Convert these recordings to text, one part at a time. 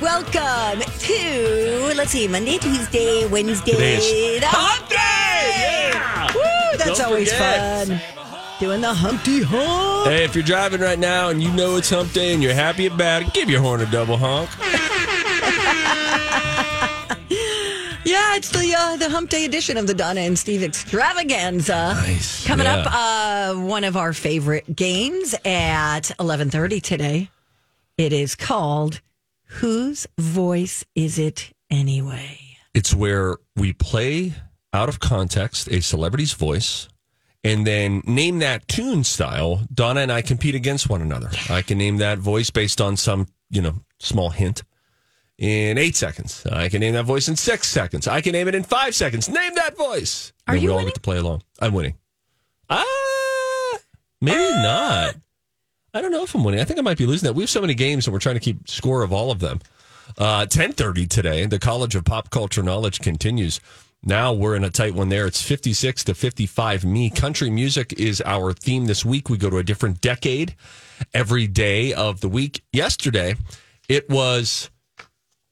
Welcome to let's see, Monday, Tuesday, Wednesday. Hump Day! Yeah! Woo, that's Don't always forget. fun. Doing the Humpty Hump. Hey, if you're driving right now and you know it's hump day and you're happy about it, give your horn a double honk. Yeah, it's the uh, the Hump Day edition of the Donna and Steve Extravaganza. Nice. Coming Yeah. up, uh, one of our favorite games at eleven thirty today. It is called "Whose Voice Is It Anyway?" It's where we play out of context a celebrity's voice and then name that tune style. Donna and I compete against one another. I can name that voice based on some, you know, small hint in eight seconds. I can name that voice in six seconds. I can name it in five seconds. Name that voice. Are And you we all winning? get to play along. I'm winning. Ah, maybe not. I don't know if I'm winning. I think I might be losing that. We have so many games and we're trying to keep score of all of them. Uh, 1030 today, the College of Pop Culture Knowledge continues. Now we're in a tight one there. It's 56 to 55 me. Country music is our theme this week. We go to a different decade every day of the week. Yesterday, it was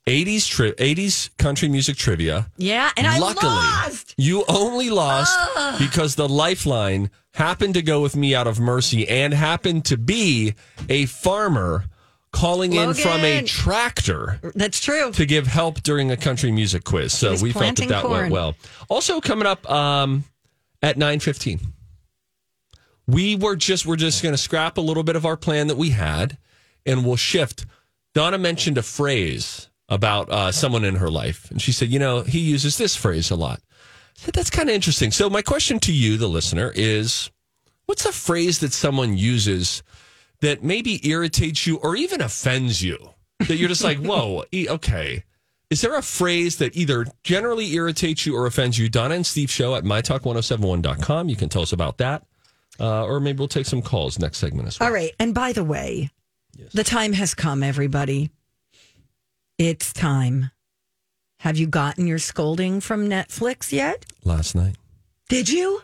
80s tri- 80s country music trivia. Yeah, and I Luckily, lost. you only lost because the lifeline happened to go with me out of mercy and happened to be a farmer calling in from a tractor That's true. to give help during a country music quiz. So we felt that that corn. went well. Also coming up um, at 9:15. We were just we're just going to scrap a little bit of our plan that we had and we'll shift. Donna mentioned a phrase about uh, someone in her life and she said, "You know, he uses this phrase a lot." I said, That's kind of interesting. So my question to you the listener is what's a phrase that someone uses that maybe irritates you or even offends you? That you're just like, whoa, e- okay. Is there a phrase that either generally irritates you or offends you? Donna and Steve show at mytalk1071.com. You can tell us about that. Uh, or maybe we'll take some calls next segment as well. All right. And by the way, the time has come, everybody. It's time. Have you gotten your scolding from Netflix yet? Last night. Did you?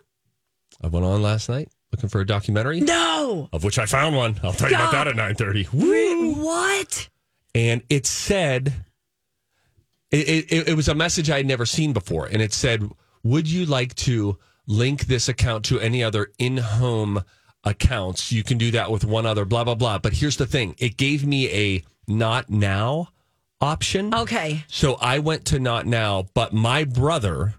I went on last night looking for a documentary. No. Of which I found one. I'll tell you about that at 9.30. Re- What? and it said it, it, it was a message I had never seen before, and it said, "Would you like to link this account to any other in-home accounts? You can do that with one other, blah blah blah." But here's the thing: it gave me a not now option. Okay. So I went to not now, but my brother,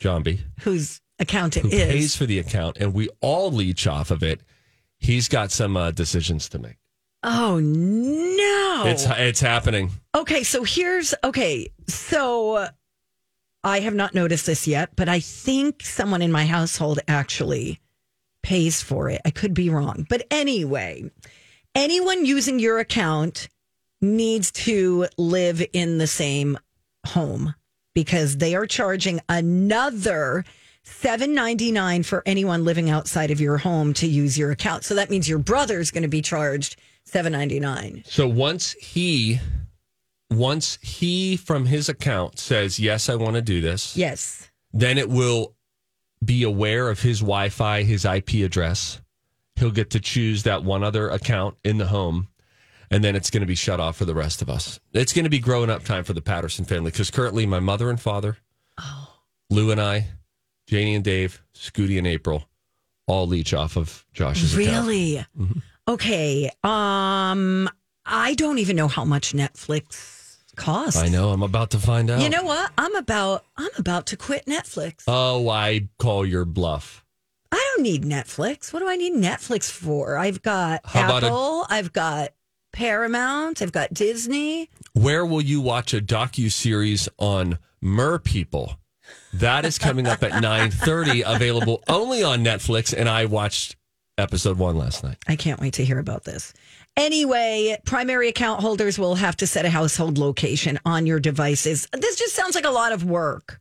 John B, Whose account it who is? pays for the account, and we all leech off of it. He's got some uh, decisions to make. Oh no. It's it's happening. Okay, so here's okay. So uh, I have not noticed this yet, but I think someone in my household actually pays for it. I could be wrong. But anyway, anyone using your account needs to live in the same home because they are charging another 7.99 for anyone living outside of your home to use your account. So that means your brother's going to be charged 7.99. So once he, once he from his account says yes, I want to do this, Yes. then it will be aware of his Wi-Fi, his IP address. He'll get to choose that one other account in the home, and then it's going to be shut off for the rest of us. It's going to be growing up time for the Patterson family because currently my mother and father, Lou and I, Janie and Dave, Scooty and April, all leech off of Josh's account. Really? Okay. Um I don't even know how much Netflix costs. I know. I'm about to find out. You know what? I'm about I'm about to quit Netflix. Oh, I call your bluff. I don't need Netflix. What do I need Netflix for? I've got How Apple. I've got Paramount. I've got Disney. Where will you watch a docu series on mer people? That is coming up at 9:30 available only on Netflix and I watched episode 1 last night. I can't wait to hear about this. Anyway, primary account holders will have to set a household location on your devices. This just sounds like a lot of work.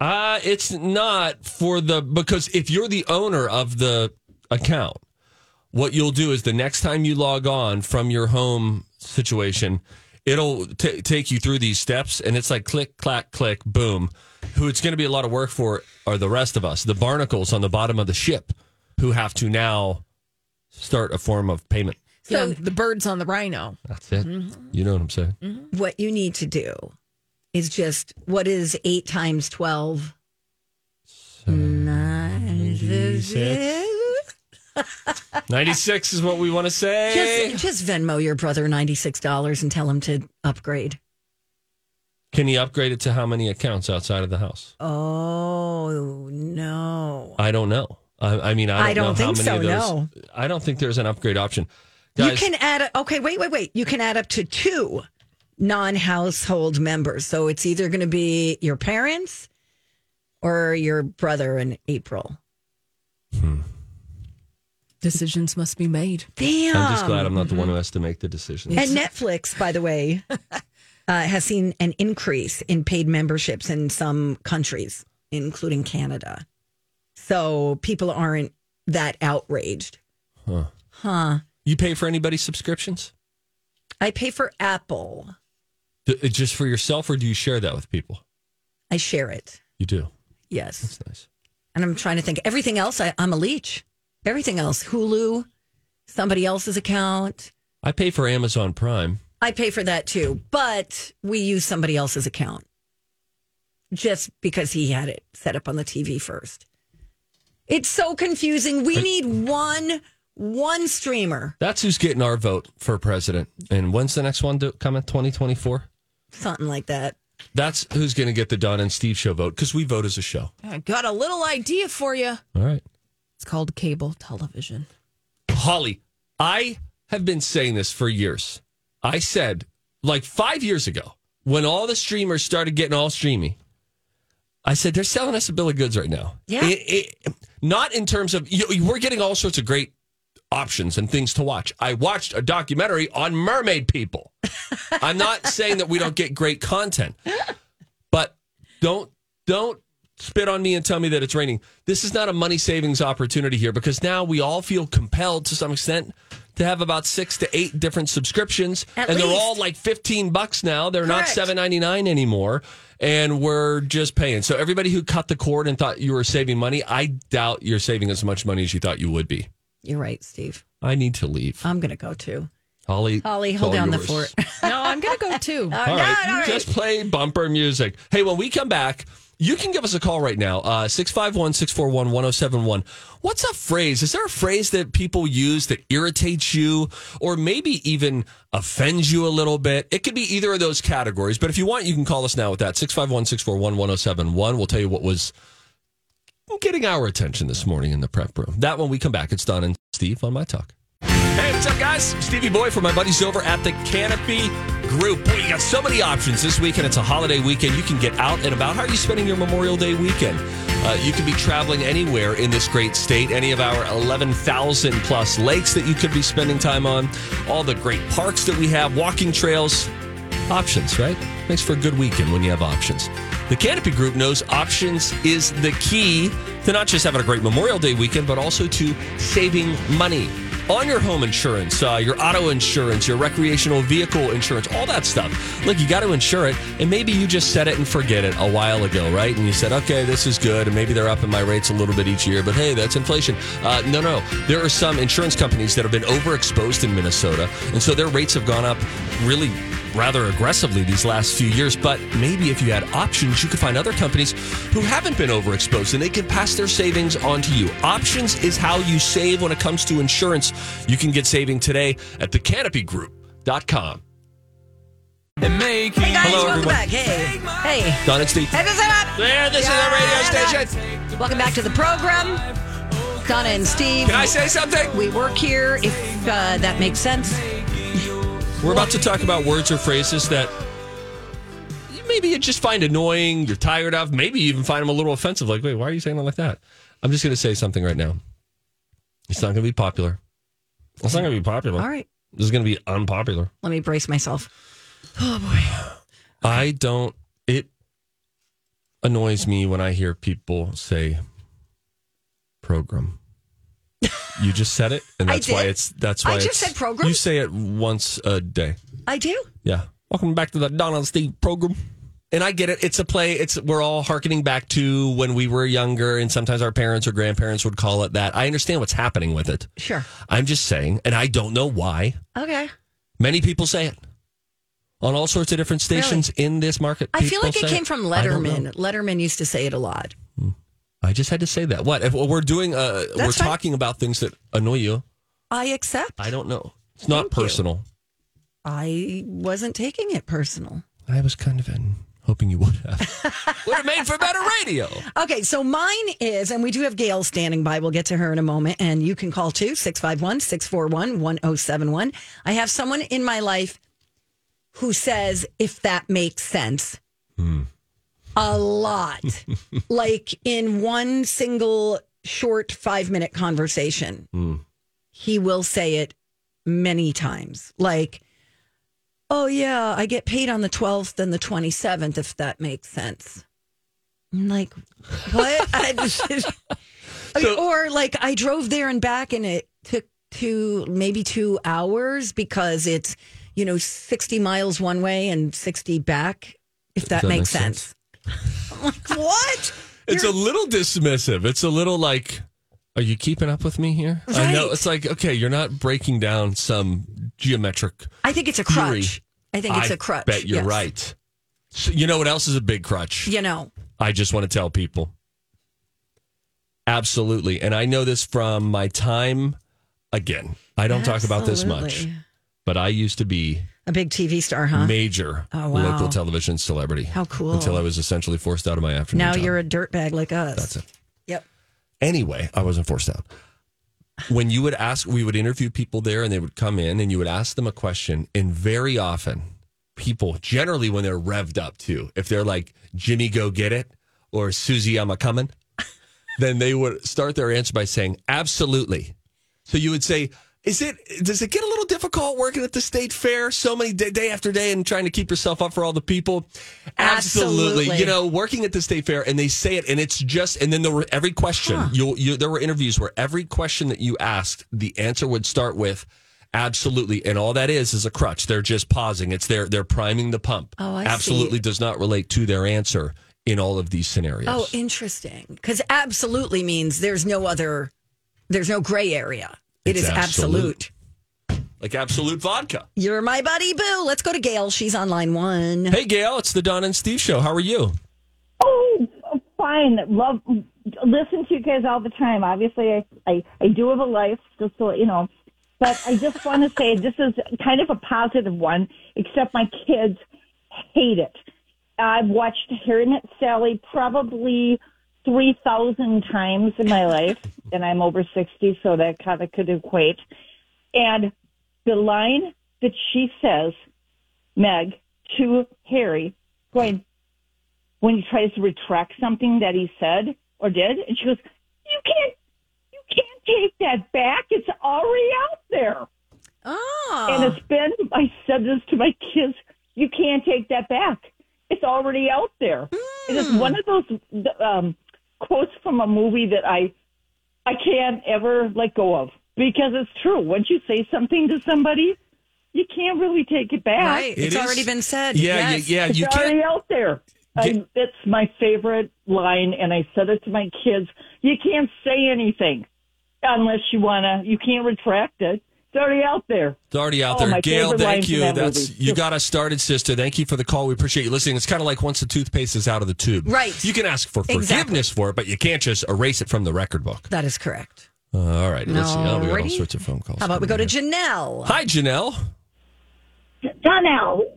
Uh it's not for the because if you're the owner of the account, what you'll do is the next time you log on from your home situation, it'll t- take you through these steps and it's like click clack click boom. Who it's going to be a lot of work for are the rest of us, the barnacles on the bottom of the ship who have to now start a form of payment. So the birds on the rhino. That's it. Mm-hmm. You know what I'm saying? Mm-hmm. What you need to do is just what is eight times 12? Nine. 96 is what we want to say. Just, just Venmo your brother $96 and tell him to upgrade. Can he upgrade it to how many accounts outside of the house? Oh, no. I don't know. I, I mean, I don't, I don't know how think many so, those. I don't think there's an upgrade option. You can add, okay, wait, wait, wait. You can add up to two non household members. So it's either going to be your parents or your brother in April. Hmm. Decisions must be made. Damn. I'm just glad I'm not the one who has to make the decisions. And Netflix, by the way, uh, has seen an increase in paid memberships in some countries, including Canada. So people aren't that outraged. Huh. Huh. You pay for anybody's subscriptions? I pay for Apple. D- uh, just for yourself, or do you share that with people? I share it. You do. Yes. That's nice. And I'm trying to think everything else, I, I'm a leech. Everything else, Hulu, somebody else's account. I pay for Amazon Prime. I pay for that too, but we use somebody else's account just because he had it set up on the TV first. It's so confusing. We need one one streamer, That's who's getting our vote for president. And when's the next one to come in 2024? something like that. That's who's going to get the Don and Steve show vote because we vote as a show. I got a little idea for you. All right. It's called cable television. Holly, I have been saying this for years. I said, like five years ago, when all the streamers started getting all streamy, I said, they're selling us a bill of goods right now. Yeah. It- it- not in terms of, you we're getting all sorts of great options and things to watch. I watched a documentary on mermaid people. I'm not saying that we don't get great content, but don't, don't spit on me and tell me that it's raining. This is not a money savings opportunity here because now we all feel compelled to some extent to have about six to eight different subscriptions, At and they're all like fifteen bucks now. They're not Correct. seven ninety nine anymore, and we're just paying. So everybody who cut the cord and thought you were saving money, I doubt you're saving as much money as you thought you would be. You're right, Steve. I need to leave. I'm going to go too. Holly, Holly, hold all down the fort. No, I'm going to go too. All right, all right. just play bumper music. Hey, when we come back, you can give us a call right now, uh, 651 641 1071. What's a phrase? Is there a phrase that people use that irritates you or maybe even offends you a little bit? It could be either of those categories, but if you want, you can call us now with that 651 641 1071. We'll tell you what was getting our attention this morning in the prep room. That when we come back, it's Don and Steve on My Talk. Hey, what's up, guys? Stevie Boy for my buddies over at the Canopy Group. Boy, you got so many options this weekend. It's a holiday weekend. You can get out and about. How are you spending your Memorial Day weekend? Uh, you could be traveling anywhere in this great state. Any of our 11,000 plus lakes that you could be spending time on. All the great parks that we have, walking trails. Options, right? Makes for a good weekend when you have options. The Canopy Group knows options is the key to not just having a great Memorial Day weekend, but also to saving money on your home insurance, uh, your auto insurance, your recreational vehicle insurance, all that stuff. Look, you got to insure it, and maybe you just set it and forget it a while ago, right? And you said, okay, this is good, and maybe they're upping my rates a little bit each year, but hey, that's inflation. Uh, no, no, there are some insurance companies that have been overexposed in Minnesota, and so their rates have gone up really rather aggressively these last few years. But maybe if you had options, you could find other companies who haven't been overexposed and they can pass their savings on to you. Options is how you save when it comes to insurance. You can get saving today at the Canopy Group. com. Hey guys, Hello, welcome everyone. back. Hey, hey, Don and Steve. hey, this is up. There, this is our radio station. Welcome back to the program. Donna and Steve. Can I say something? We work here. If uh, that makes sense. We're about to talk about words or phrases that maybe you just find annoying, you're tired of, maybe you even find them a little offensive. Like, wait, why are you saying it like that? I'm just going to say something right now. It's not going to be popular. It's not going to be popular. All right, This is going to be unpopular. let me brace myself. Oh, boy. Okay. I don't. It annoys me when I hear people say program. You just said it, and I that's why it's that's why I just it's- said program. You say it once a day. I do. Yeah. Welcome back to the Donald Steve program. And I get it. It's a play. It's we're all harkening back to when we were younger, and sometimes our parents or grandparents would call it that. I understand what's happening with it. Sure. I'm just saying, and I don't know why. Okay. Many people say it on all sorts of different stations in this market. I feel people like it say came from I don't know. Letterman. Letterman used to say it a lot. I just had to say that. What if we're doing? Uh, we're fine. talking about things that annoy you. I accept. I don't know. It's not Thank you. personal. I wasn't taking it personal. I was kind of in, hoping you would have. would have made for better radio. Okay, so mine is, and we do have Gail standing by. We'll get to her in a moment. And you can call too, 651 641 1071. I have someone in my life who says, if that makes sense, a lot. like in one single short five minute conversation, hmm. he will say it many times. Like, oh, yeah, I get paid on the 12th and the 27th, if that makes sense. I'm like, what? I just- or like I drove there and back and it took two, maybe two hours because it's, you know, 60 miles one way and 60 back, if that, that makes make sense. I'm like, what? It's a little dismissive. It's a little like, are you keeping up with me here? I know. It's like, okay, you're not breaking down some geometric. I think it's a Theory. crutch. I think it's I a crutch. bet you're yes. right. So, you know what else is a big crutch? You know, I just want to tell people. Absolutely. And I know this from my time. Again, I don't talk about this much, but I used to be a big TV star, huh? major Oh, wow. local television celebrity. How cool. Until I was essentially forced out of my afternoon. now job. you're a dirtbag like us. That's it. Yep. Anyway, I wasn't forced out. When you would ask, we would interview people there and they would come in and you would ask them a question. And very often, people, generally when they're revved up too, if they're like, Jimmy, go get it, or Susie, I'm a coming, then they would start their answer by saying, absolutely. So you would say, is it, does it get a little difficult working at the state fair so many day, day after day and trying to keep yourself up for all the people? Absolutely. You know, working at the state fair and they say it and it's just, and then there were every question, you'll, you, there were interviews where every question that you asked, the answer would start with, Absolutely, and all that is is a crutch. They're just pausing. It's their they're priming the pump. Oh, I absolutely see. does not relate to their answer in all of these scenarios. Oh, interesting. Because absolutely means there's no other, there's no gray area. It It's is absolute. absolute. like absolute vodka. You're my buddy, Boo. Let's go to Gail. She's on line one. Hey, Gail, it's the Don and Steve show. How are you? Oh, fine. Love listen to you guys all the time. Obviously, I I, I do have a life, just so you know. But I just want to say this is kind of a positive one. Except my kids hate it. I've watched Harry Met Sally probably three thousand times in my life, and I'm over sixty, so that kind of could equate. And the line that she says, Meg, to Harry, going, when he tries to retract something that he said or did, and she goes, "You can't, you can't take that back. It's already out there." Oh. And it's been. I said this to my kids. You can't take that back. It's already out there. It is one of those um, quotes from a movie that I I can't ever let go of because it's true. Once you say something to somebody, you can't really take it back. right. It it's is- already been said. Yeah, Yes. yeah, yeah. You already can't. already out there. I, it's my favorite line, and I said it to my kids. You can't say anything unless you wanna. You can't retract it. It's already out there. It's already out Oh, there. Gail, thank you. that That's movie. you got us started, sister. Thank you for the call. We appreciate you listening. It's kind of like once the toothpaste is out of the tube. Right. You can ask for Exactly. forgiveness for it, but you can't just erase it from the record book. That is correct. Uh, all right. Let's see. Oh, we got all sorts of phone calls. How about we go to Janelle? Hi, Janelle. Donnell.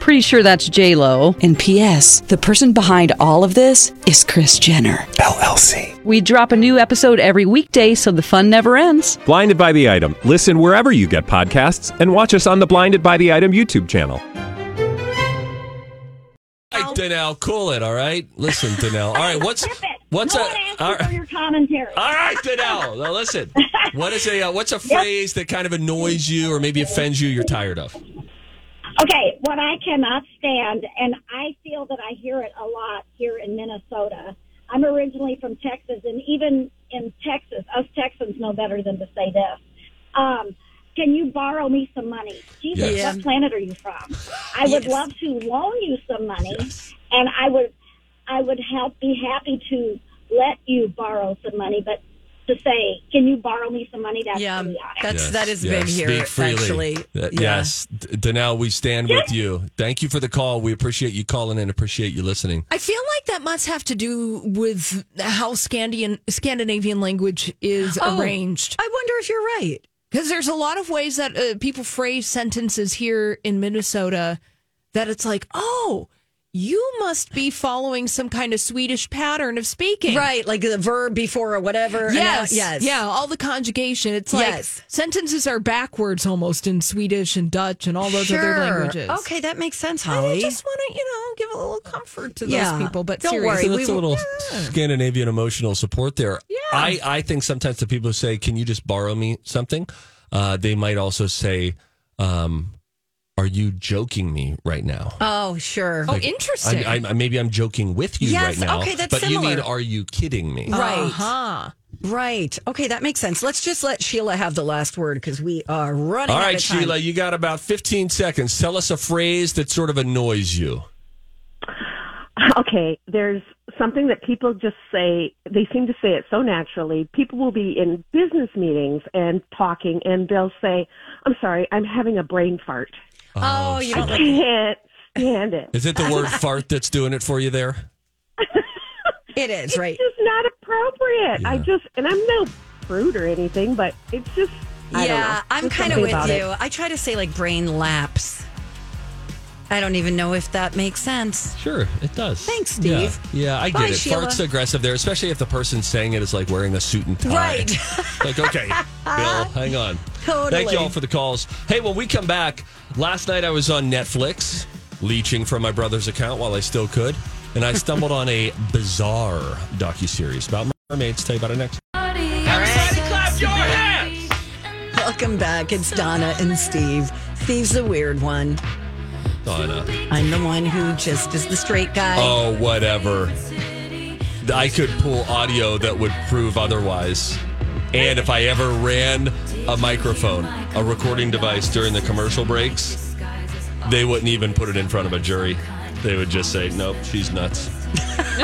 Pretty sure that's J Lo. And P.S. The person behind all of this is Kris Jenner. LLC. We drop a new episode every weekday, so the fun never ends. Blinded by the item. Listen wherever you get podcasts, and watch us on the Blinded by the Item YouTube channel. All right, Danelle, cool it. All right, listen, Danelle. All right, what's Skip what's no a one asked for your commentary. all right, Danelle. Now listen. What is a uh, what's a phrase that kind of annoys you or maybe offends you? You're tired of. Okay, what I cannot stand, and I feel that I hear it a lot here in Minnesota. I'm originally from Texas, and even in Texas, us Texans know better than to say this. Um, can you borrow me some money? Jesus, Yes. what planet are you from? I would Yes. love to loan you some money, and I would, I would help be happy to let you borrow some money, but to say, can you borrow me some money? That's Yeah, pretty that's Yes, that is yes, big here. Speak freely. Actually, Uh, yeah. Yes, Danelle, we stand with you. Thank you for the call. We appreciate you calling and Appreciate you listening. I feel like that must have to do with how Scandinavian Scandinavian language is Oh. arranged. I wonder if you're right. Because there's a lot of ways that uh, people phrase sentences here in Minnesota that it's like, oh, you must be following some kind of Swedish pattern of speaking. Right, like the verb before or whatever. and Yes. yes. Yeah. All the conjugation. It's like Yes. sentences are backwards almost in Swedish and Dutch and all those Sure. other languages. Okay, that makes sense, Holly. I just want to, you know, give a little comfort to Yeah. those people. But Don't seriously, worry, So that's we- a little Scandinavian emotional support there. Yeah. I, I think sometimes the people who say, "Can you just borrow me something?" Uh, they might also say, um, "Are you joking me right now?" oh, sure. Oh, interesting. I, I, maybe I'm joking with you Yes, right now. okay, that's but you mean, are you kidding me? Right. Uh-huh. Right. Okay, that makes sense. Let's just let Sheila have the last word because we are running All out of time. All right, Sheila, you got about 15 seconds. Tell us a phrase that sort of annoys you. okay, there's something that people just say, they seem to say it so naturally. People will be in business meetings and talking, and they'll say, I'm sorry, I'm having a brain fart. Oh, oh, you don't like can't stand it. Is it the word fart that's doing it for you there? it is, right? It's just not appropriate. I just, and I'm no prude or anything, but it's just, I don't know. yeah, I'm kind of with you. it. I try to say like brain lapse. I don't even know if that makes sense. Sure, it does. Thanks, Steve. Yeah, yeah I get it. Sheila. Fart's aggressive there, especially if the person saying it is like wearing a suit and tie. Right. like, okay, Bill, hang on. Totally. Thank you all for the calls. Hey, when we come back, last night I was on Netflix, leeching from my brother's account while I still could, and I stumbled on a bizarre docu series about mermaids. Tell you about it next. Everybody clap your hands! Welcome back. It's Donna and Steve. Steve's the weird one. Donna. I'm the one who just is the straight guy. Oh, whatever. I could pull audio that would prove otherwise. And if I ever ran a microphone, a recording device during the commercial breaks, they wouldn't even put it in front of a jury. They would just say, nope, she's nuts.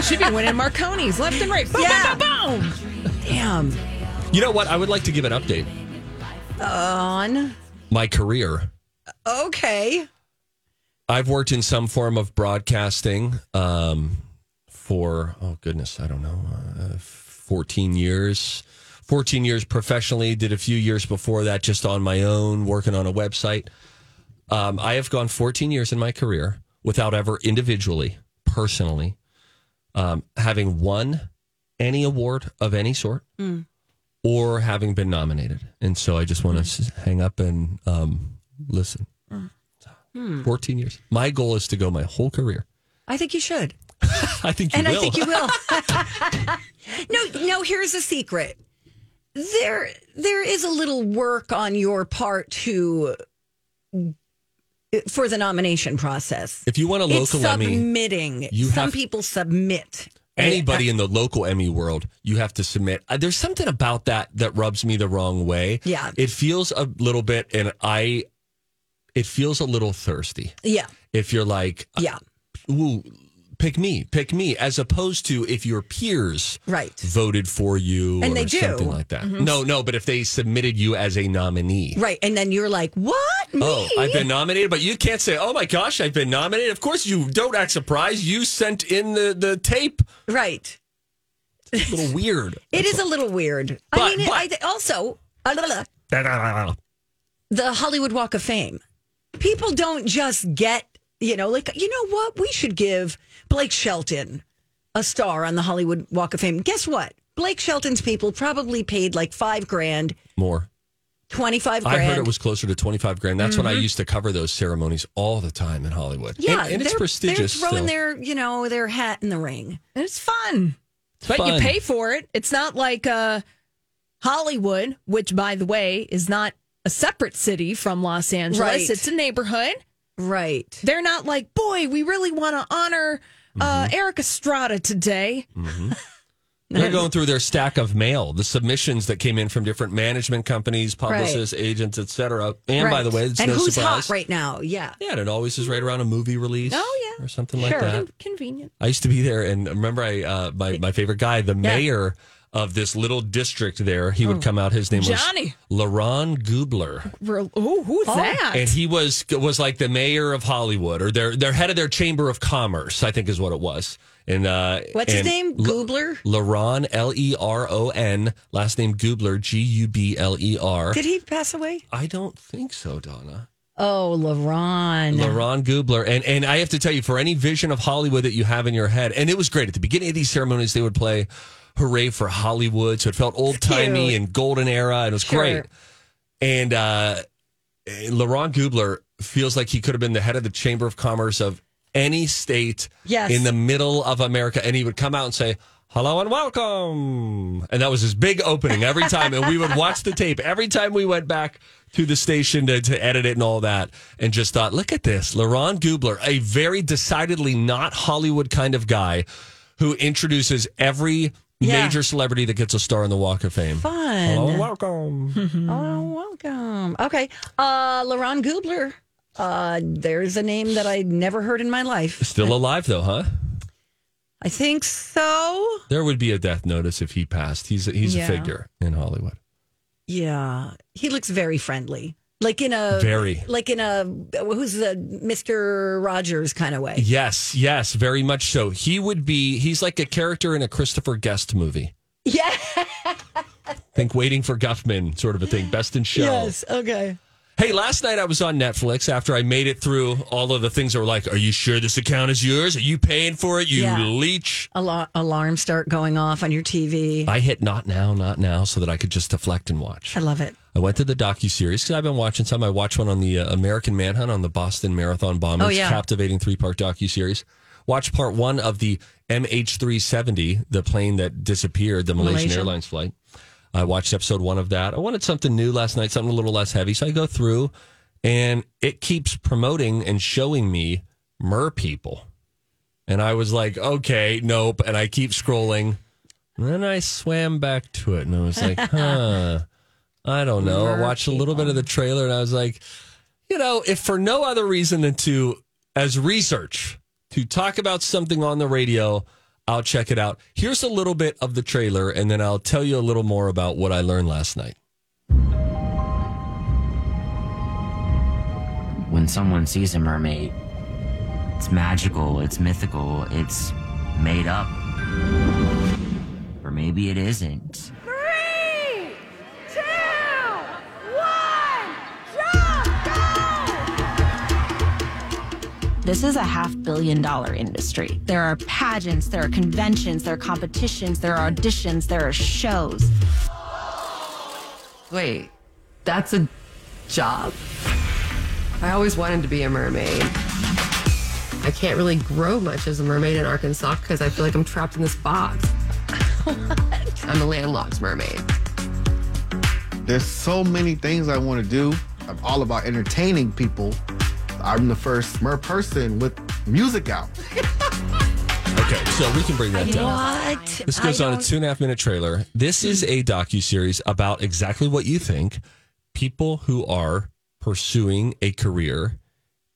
She'd be winning Marconi's left and right. Boom, Yeah. boom, boom, boom. Damn. You know what? I would like to give an update. On. My career. Okay. I've worked in some form of broadcasting um, for, oh goodness, I don't know, uh, 14 years. 14 years professionally, did a few years before that just on my own, working on a website. Um, I have gone 14 years in my career without ever individually, personally, um, having won any award of any sort or having been nominated. And so I just want to hang up and um, listen. 14 years. My goal is to go my whole career. I think you should. I think you and will. I think you will. no, no, here's a secret. There there is a little work on your part to for the nomination process. if you want a It's local Emmy, submitting. you Some have- people submit. anybody in the local Emmy world, you have to submit. Uh, there's something about that that rubs me the wrong way. Yeah. It feels a little bit, and I, it feels a little thirsty. Yeah. If you're like, Yeah. ooh, pick me, pick me, as opposed to if your peers Right. voted for you And or they do. something like that. Mhm. No, no, but if they submitted you as a nominee. Right. And then you're like, what? Me? Oh, I've been nominated, but you can't say, "Oh my gosh, I've been nominated." Of course, you don't act surprised. You sent in the the tape. Right. It's a little weird. It is a little weird. I mean, but- I th- also, the Hollywood Walk of Fame. People don't just get, you know, like, you know what? We should give Blake Shelton a star on the Hollywood Walk of Fame. Guess what? Blake Shelton's people probably paid like five grand, More. 25 grand. I heard it was closer to twenty five grand. That's when I used to cover those ceremonies all the time in Hollywood. yeah, and, and it's prestigious. They're throwing still. their, you know, their hat in the ring. And it's fun. but fun. you pay for it. It's not like uh, Hollywood, which, by the way, is not a separate city from Los Angeles. Right. It's a neighborhood. Right. They're not like, boy, we really want to honor uh, Mm-hmm. Erik Estrada today. They're going through their stack of mail, the submissions that came in from different management companies, publicists, agents, etc. And by the way, it's and no who's surprise. hot right now? Yeah. Yeah, and it always is right around a movie release. Oh, yeah, or something Sure. like that. Con- convenient. I used to be there, and remember, I uh, my my favorite guy, the mayor of this little district there. He would come out. His name Johnny. was Leron Gubler, Real- Oh, who's that? and he was was like the mayor of Hollywood, or their their head of their chamber of commerce. I think is what it was. And uh, What's his and name? L- Gubler? Leron L E R O N. Last name Gubler G U B L E R. Did he pass away? I don't think so, Donna. Oh, Leron. Leron Gubler. And and I have to tell you, for any vision of Hollywood that you have in your head, and it was great at the beginning of these ceremonies, they would play Hooray for Hollywood. So it felt old timey and golden era, and it was Sure. great. And uh Leron Gubler feels like he could have been the head of the Chamber of Commerce of any state Yes. in the middle of America. And he would come out and say, Hello and welcome. And that was his big opening every time. and we would watch the tape every time we went back to the station to, to edit it and all that. And just thought, look at this. Leron Gubler, a very decidedly not Hollywood kind of guy who introduces every Yeah. major celebrity that gets a star on the Walk of Fame. Fun. Hello and welcome. Oh, welcome. Okay. Uh Leron Gubler. Uh there's a name that I never heard in my life. Still alive though, huh? I think so. There would be a death notice if he passed. He's a, he's Yeah. a figure in Hollywood. Yeah. He looks very friendly. Like in a Very. like in a who's the Mr. Rogers kind of way. Yes, yes, very much so. He would be. He's like a character in a Christopher Guest movie. Yeah. Think Waiting for Guffman, sort of a thing. Best in show. Yes. Okay. Hey, last night I was on Netflix after I made it through all of the things that were like, "Are you sure this account is yours? Are you paying for it? You Yeah. leech." Alar- alarms start going off on your TV. I hit not now, not now, so that I could just deflect and watch. I love it. I went to the docu series because I've been watching some. I watched one on the uh, American Manhunt on the Boston Marathon bombers. Oh, yeah. captivating three part docu series. Watched part one of the MH370, the plane that disappeared, the Malaysian Malaysia. Airlines flight. I watched episode one of that. I wanted something new last night, something a little less heavy. So I go through, and it keeps promoting and showing me mer people. And I was like, okay, nope. And I keep scrolling. And then I swam back to it and I was like, huh, I don't know. I watched a little bit of the oh. trailer and I was like, you know, if for no other reason than to, as research, to talk about something on the radio, I'll check it out. Here's a little bit of the trailer and then I'll tell you a little more about what I learned last night. when someone sees a mermaid, it's magical, it's mythical, it's made up. Or maybe it isn't. This is a half billion dollar industry. There are pageants, there are conventions, there are competitions, there are auditions, there are shows. Wait, that's a job? I always wanted to be a mermaid. I can't really grow much as a mermaid in Arkansas because I feel like I'm trapped in this box. I'm a landlocked mermaid. There's so many things I want to do. I'm all about entertaining people. I'm the first mer person with music out. Okay, so we can bring that down. What? This goes on a two and a half minute trailer. This is a docu series about exactly what you think: people who are pursuing a career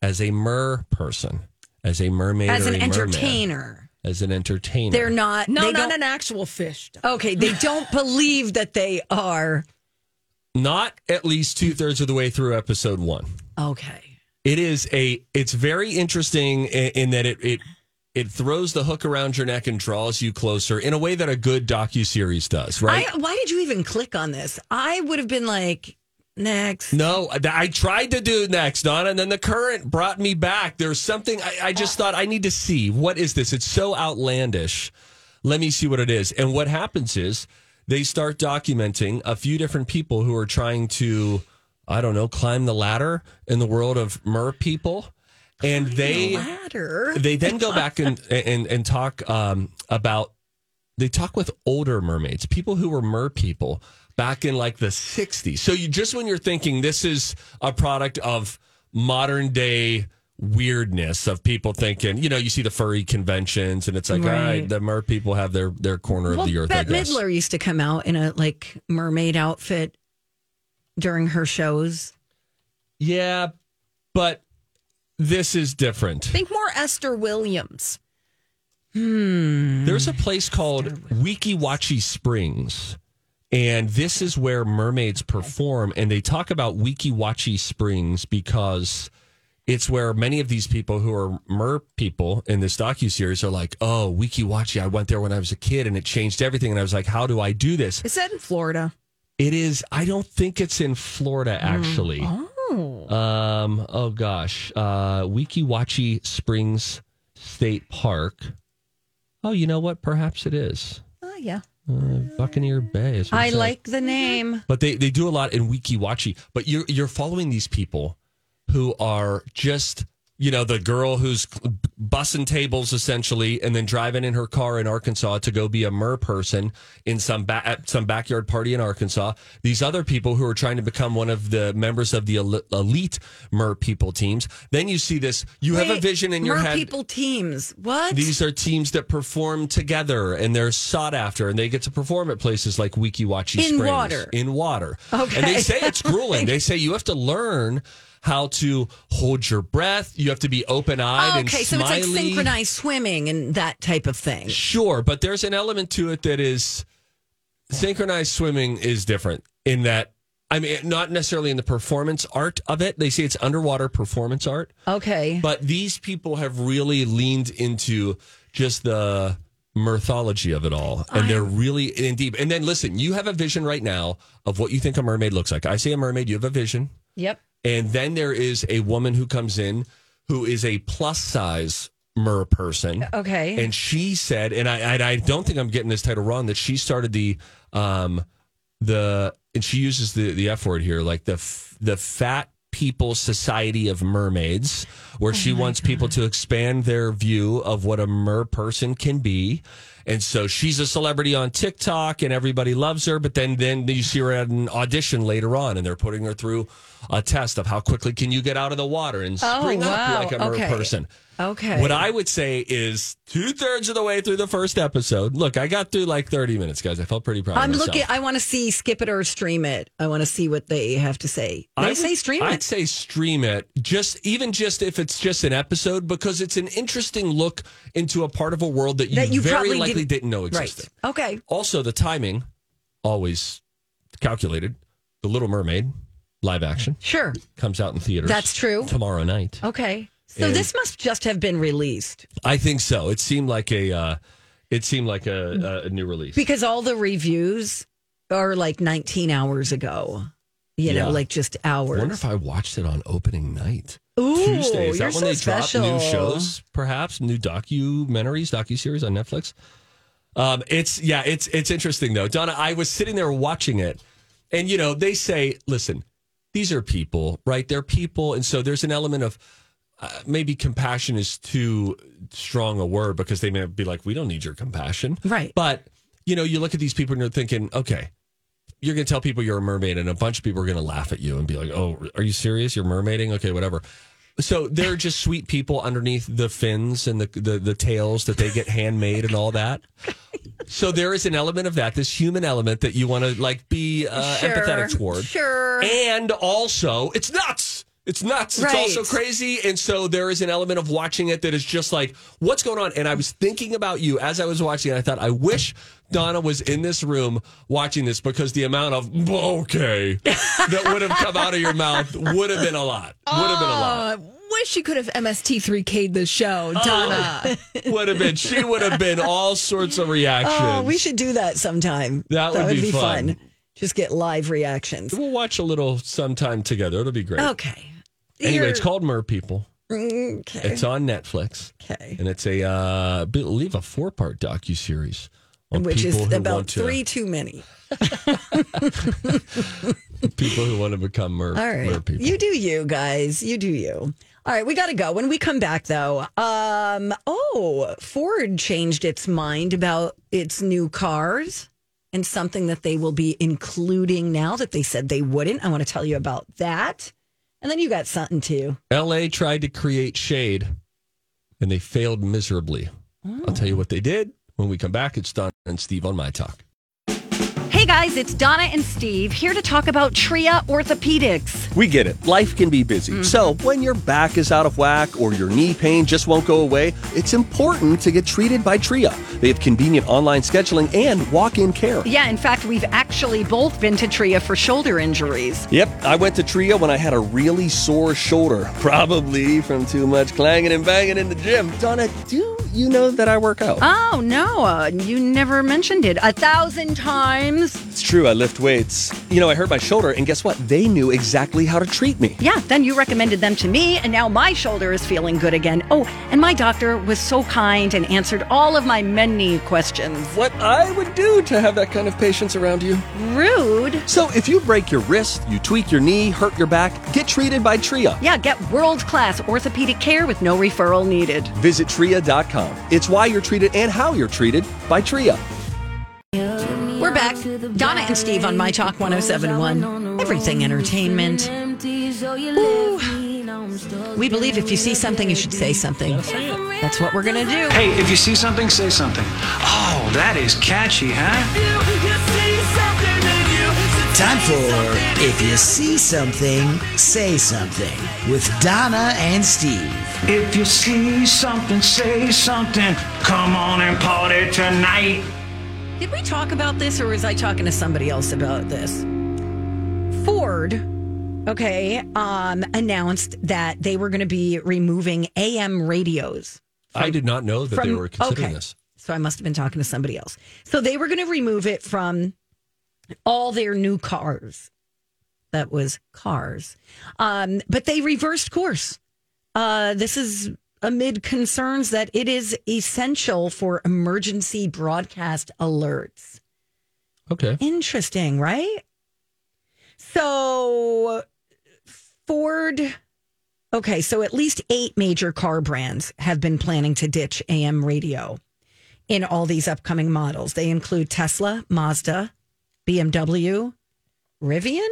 as a mer person, as a mermaid As or an a merman. entertainer. As an entertainer. They're not. No, they not don't- an actual fish. Okay, they don't believe that they are. not at least two thirds of the way through episode one. Okay. It is a. It's very interesting in, in that it it it throws the hook around your neck and draws you closer in a way that a good docu series does. Right? I, why did you even click on this? I would have been like, next. no, I tried to do next, Donna, and then the current brought me back. There's something I, I just oh. thought I need to see. What is this? It's so outlandish. Let me see what it is. And what happens is they start documenting a few different people who are trying to, I don't know, climb the ladder in the world of mer people. And they ladder. they then go back and and and talk um, about they talk with older mermaids, people who were mer people back in like the 60s. So you just when you're thinking this is a product of modern day weirdness of people thinking, you know, you see the furry conventions and it's like, all right, Right. the mer people have their their corner well, of the earth. I Bette. Midler used to come out in a like mermaid outfit during her shows. Yeah, but this is different. Think more Esther Williams. Hmm. There's a place called Weeki Wachee Springs, and this is where mermaids perform. And they talk about Weeki Wachee Springs because it's where many of these people who are mer people in this docu series are like, "Oh, Weeki Wachee! I went there when I was a kid, and it changed everything." And I was like, "How do I do this?" Is that in Florida? It is. I don't think it's in Florida, actually. Oh. Um. Oh gosh. Uh. Weeki Wachee Springs State Park. Oh, you know what? Perhaps it is. Oh, yeah. Uh, Buccaneer Bay. Is what I like the name. But they they do a lot in Weeki Wachee. But you're you're following these people who are just you know the girl who's bussing tables essentially, and then driving in her car in Arkansas to go be a mer person in some ba- at some backyard party in Arkansas. These other people who are trying to become one of the members of the elite mer people teams. Then you see this. You have a vision in your mer head. people teams. What? These are teams that perform together and they're sought after and they get to perform at places like Weeki Wachee In Springs. water. In water. Okay. And they say it's grueling. they say you have to learn how to hold your breath. You have to be open eyed and okay, so smiley. it's like synchronized swimming and that type of thing. Sure, but there's an element to it that is synchronized swimming is different in that I mean not necessarily in the performance art of it. They say it's underwater performance art. Okay. But these people have really leaned into just the mythology of it all. And they're really in deep. And then listen, you have a vision right now of what you think a mermaid looks like. I say a mermaid, you have a vision. Yep. And then there is a woman who comes in who is a plus size mer person. Okay. And she said, and I, I don't think I'm getting this title wrong, that she started the, um, the, and she uses the, the F word here, like the, f- the fat people society of mermaids, where she wants people to expand their view of what a mer person can be. And so she's a celebrity on TikTok and everybody loves her. But then, then you see her at an audition later on and they're putting her through a test of how quickly can you get out of the water and Oh, spring wow. up like a Okay. person. Okay. What I would say is two thirds of the way through the first episode. Look, I got through like 30 minutes, guys. I felt pretty proud I'm of myself. looking. I want to see skip it or stream it. I want to see what they have to say. They I would- say stream I'd it. say stream it. Just even just if it's just an episode, because it's an interesting look into a part of a world that you, That you very likely didn't- didn't, know Right. existed. Okay. Also, the timing, always calculated. The Little Mermaid live action Sure. comes out in theaters. That's true. Tomorrow night. Okay. So And- this must just have been released I think so. It seemed like a. Uh, it seemed like a, a new release. because all the reviews are like 19 hours ago. You Yeah. know, like just hours. I wonder if I watched it on opening night. Ooh, Tuesday. Is that when so they special. drop new shows? Perhaps new documentaries, docu series on Netflix. Um, it's yeah, it's it's interesting though, Donna. I was sitting there watching it, and you know they say, listen, these are people, right? They're people, and so there's an element of uh, maybe compassion is too strong a word because they may be like, we don't need your compassion, Right. But you know, you look at these people and you're thinking, okay, you're going to tell people you're a mermaid, and a bunch of people are going to laugh at you and be like, "Oh, are you serious? You're mermaiding? Okay, whatever." So they're just sweet people underneath the fins and the the, the tails that they get handmade and all that. So there is an element of that, this human element that you want to like be uh, Sure, empathetic toward. sure. And also, it's nuts. It's nuts. It's also crazy. And so there is an element of watching it that is just like, what's going on? And I was thinking about you as I was watching. it. I thought, I wish Donna was in this room watching this because the amount of okay that would have come out of your mouth would have been a lot. Would have been a oh, lot. Oh, wish you could have MST3K'd the show, oh, Donna. Would have been. She would have been all sorts of reactions. Oh, we should do that sometime. That would be fun. Just get live reactions. We'll watch a little sometime together. It'll be great. Okay. Anyway, it's You're- called Mer People. Okay. It's on Netflix. Okay. And it's a, uh, I believe, a four part docu series on Which is people who about want to, three too many. people who want to become mer, All right. mer people. You do you, guys. You do you. All right, we got to go. When we come back, though, um, oh, Ford changed its mind about its new cars and something that they will be including now that they said they wouldn't. I want to tell you about that. And then you got something too. LA tried to create shade and they failed miserably. I'll tell you what they did. When we come back, it's Don and Steve on My Talk. Hey guys, it's Donna and Steve here to talk about Tria Orthopedics. We get it. Life can be busy. So, when your back is out of whack or your knee pain just won't go away, it's important to get treated by Tria. They have convenient online scheduling and walk in care. Yeah, in fact, we've actually both been to Tria for shoulder injuries. Yep, I went to Tria when I had a really sore shoulder, probably from too much clanging and banging in the gym. Donna, do you know that I work out? Oh, no, uh, you never mentioned it. A thousand times. It's true, I lift weights. You know, I hurt my shoulder, and guess what? They knew exactly how to treat me. Yeah, then you recommended them to me, and now my shoulder is feeling good again. Oh, and my doctor was so kind and answered all of my many questions. What I would do to have that kind of patience around you. Rude. So, if you break your wrist, you tweak your knee, hurt your back, get treated by Tria. Yeah, get world class orthopedic care with no referral needed. Visit tria.com. It's why you're treated and how you're treated by Tria. We're back. Donna and Steve on My Talk 1071. Everything entertainment. Ooh. We believe if you see something, you should say something. That's what we're going to do. Hey, if you see something, say something. Oh, that is catchy, huh? Time for If You See Something, Say Something with Donna and Steve. If you see something, say something. Come on and party tonight. Did we talk about this or was I talking to somebody else about this? Ford, okay, um, announced that they were going to be removing AM radios. I did not know that they were considering okay. this. So I must have been talking to somebody else. So they were going to remove it from all their new cars. That was cars. Um, but they reversed course. Uh, this is amid concerns that it is essential for emergency broadcast alerts. Okay. Interesting, right? So Ford Okay, so at least 8 major car brands have been planning to ditch AM radio in all these upcoming models. They include Tesla, Mazda, BMW, Rivian,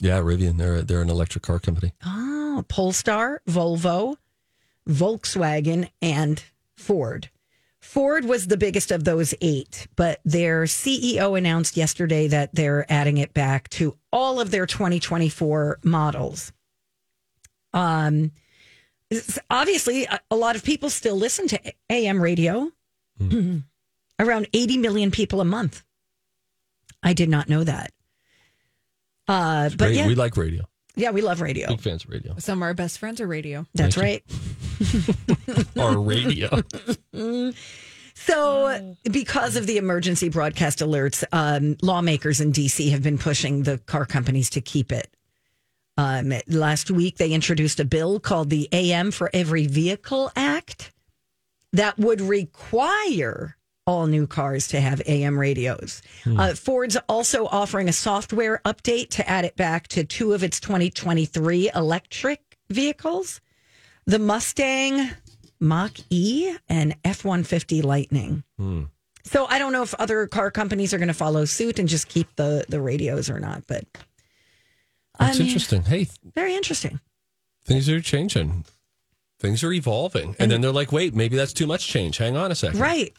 Yeah, Rivian, they're, they're an electric car company. Oh, Polestar, Volvo, Volkswagen, and Ford. Ford was the biggest of those eight, but their CEO announced yesterday that they're adding it back to all of their 2024 models. Um, obviously, a, lot of people still listen to AM radio. Around 80 million people a month. I did not know that. Uh, but Great. yeah, We like radio. Yeah, we love radio. Big fans of radio. Some of our best friends are radio. That's right. Our radio. So, because of the emergency broadcast alerts, um, lawmakers in DC have been pushing the car companies to keep it. Um, last week, they introduced a bill called the AM for Every Vehicle Act that would require all new cars to have AM radios. Uh, Ford's also offering a software update to add it back to two of its 2023 electric vehicles the Mustang Mach E and F 150 Lightning. So I don't know if other car companies are going to follow suit and just keep the, the radios or not, but I That's mean, interesting. Hey, very interesting. things are changing. Things are evolving. And then they're like, wait, maybe that's too much change. Hang on a second. Right.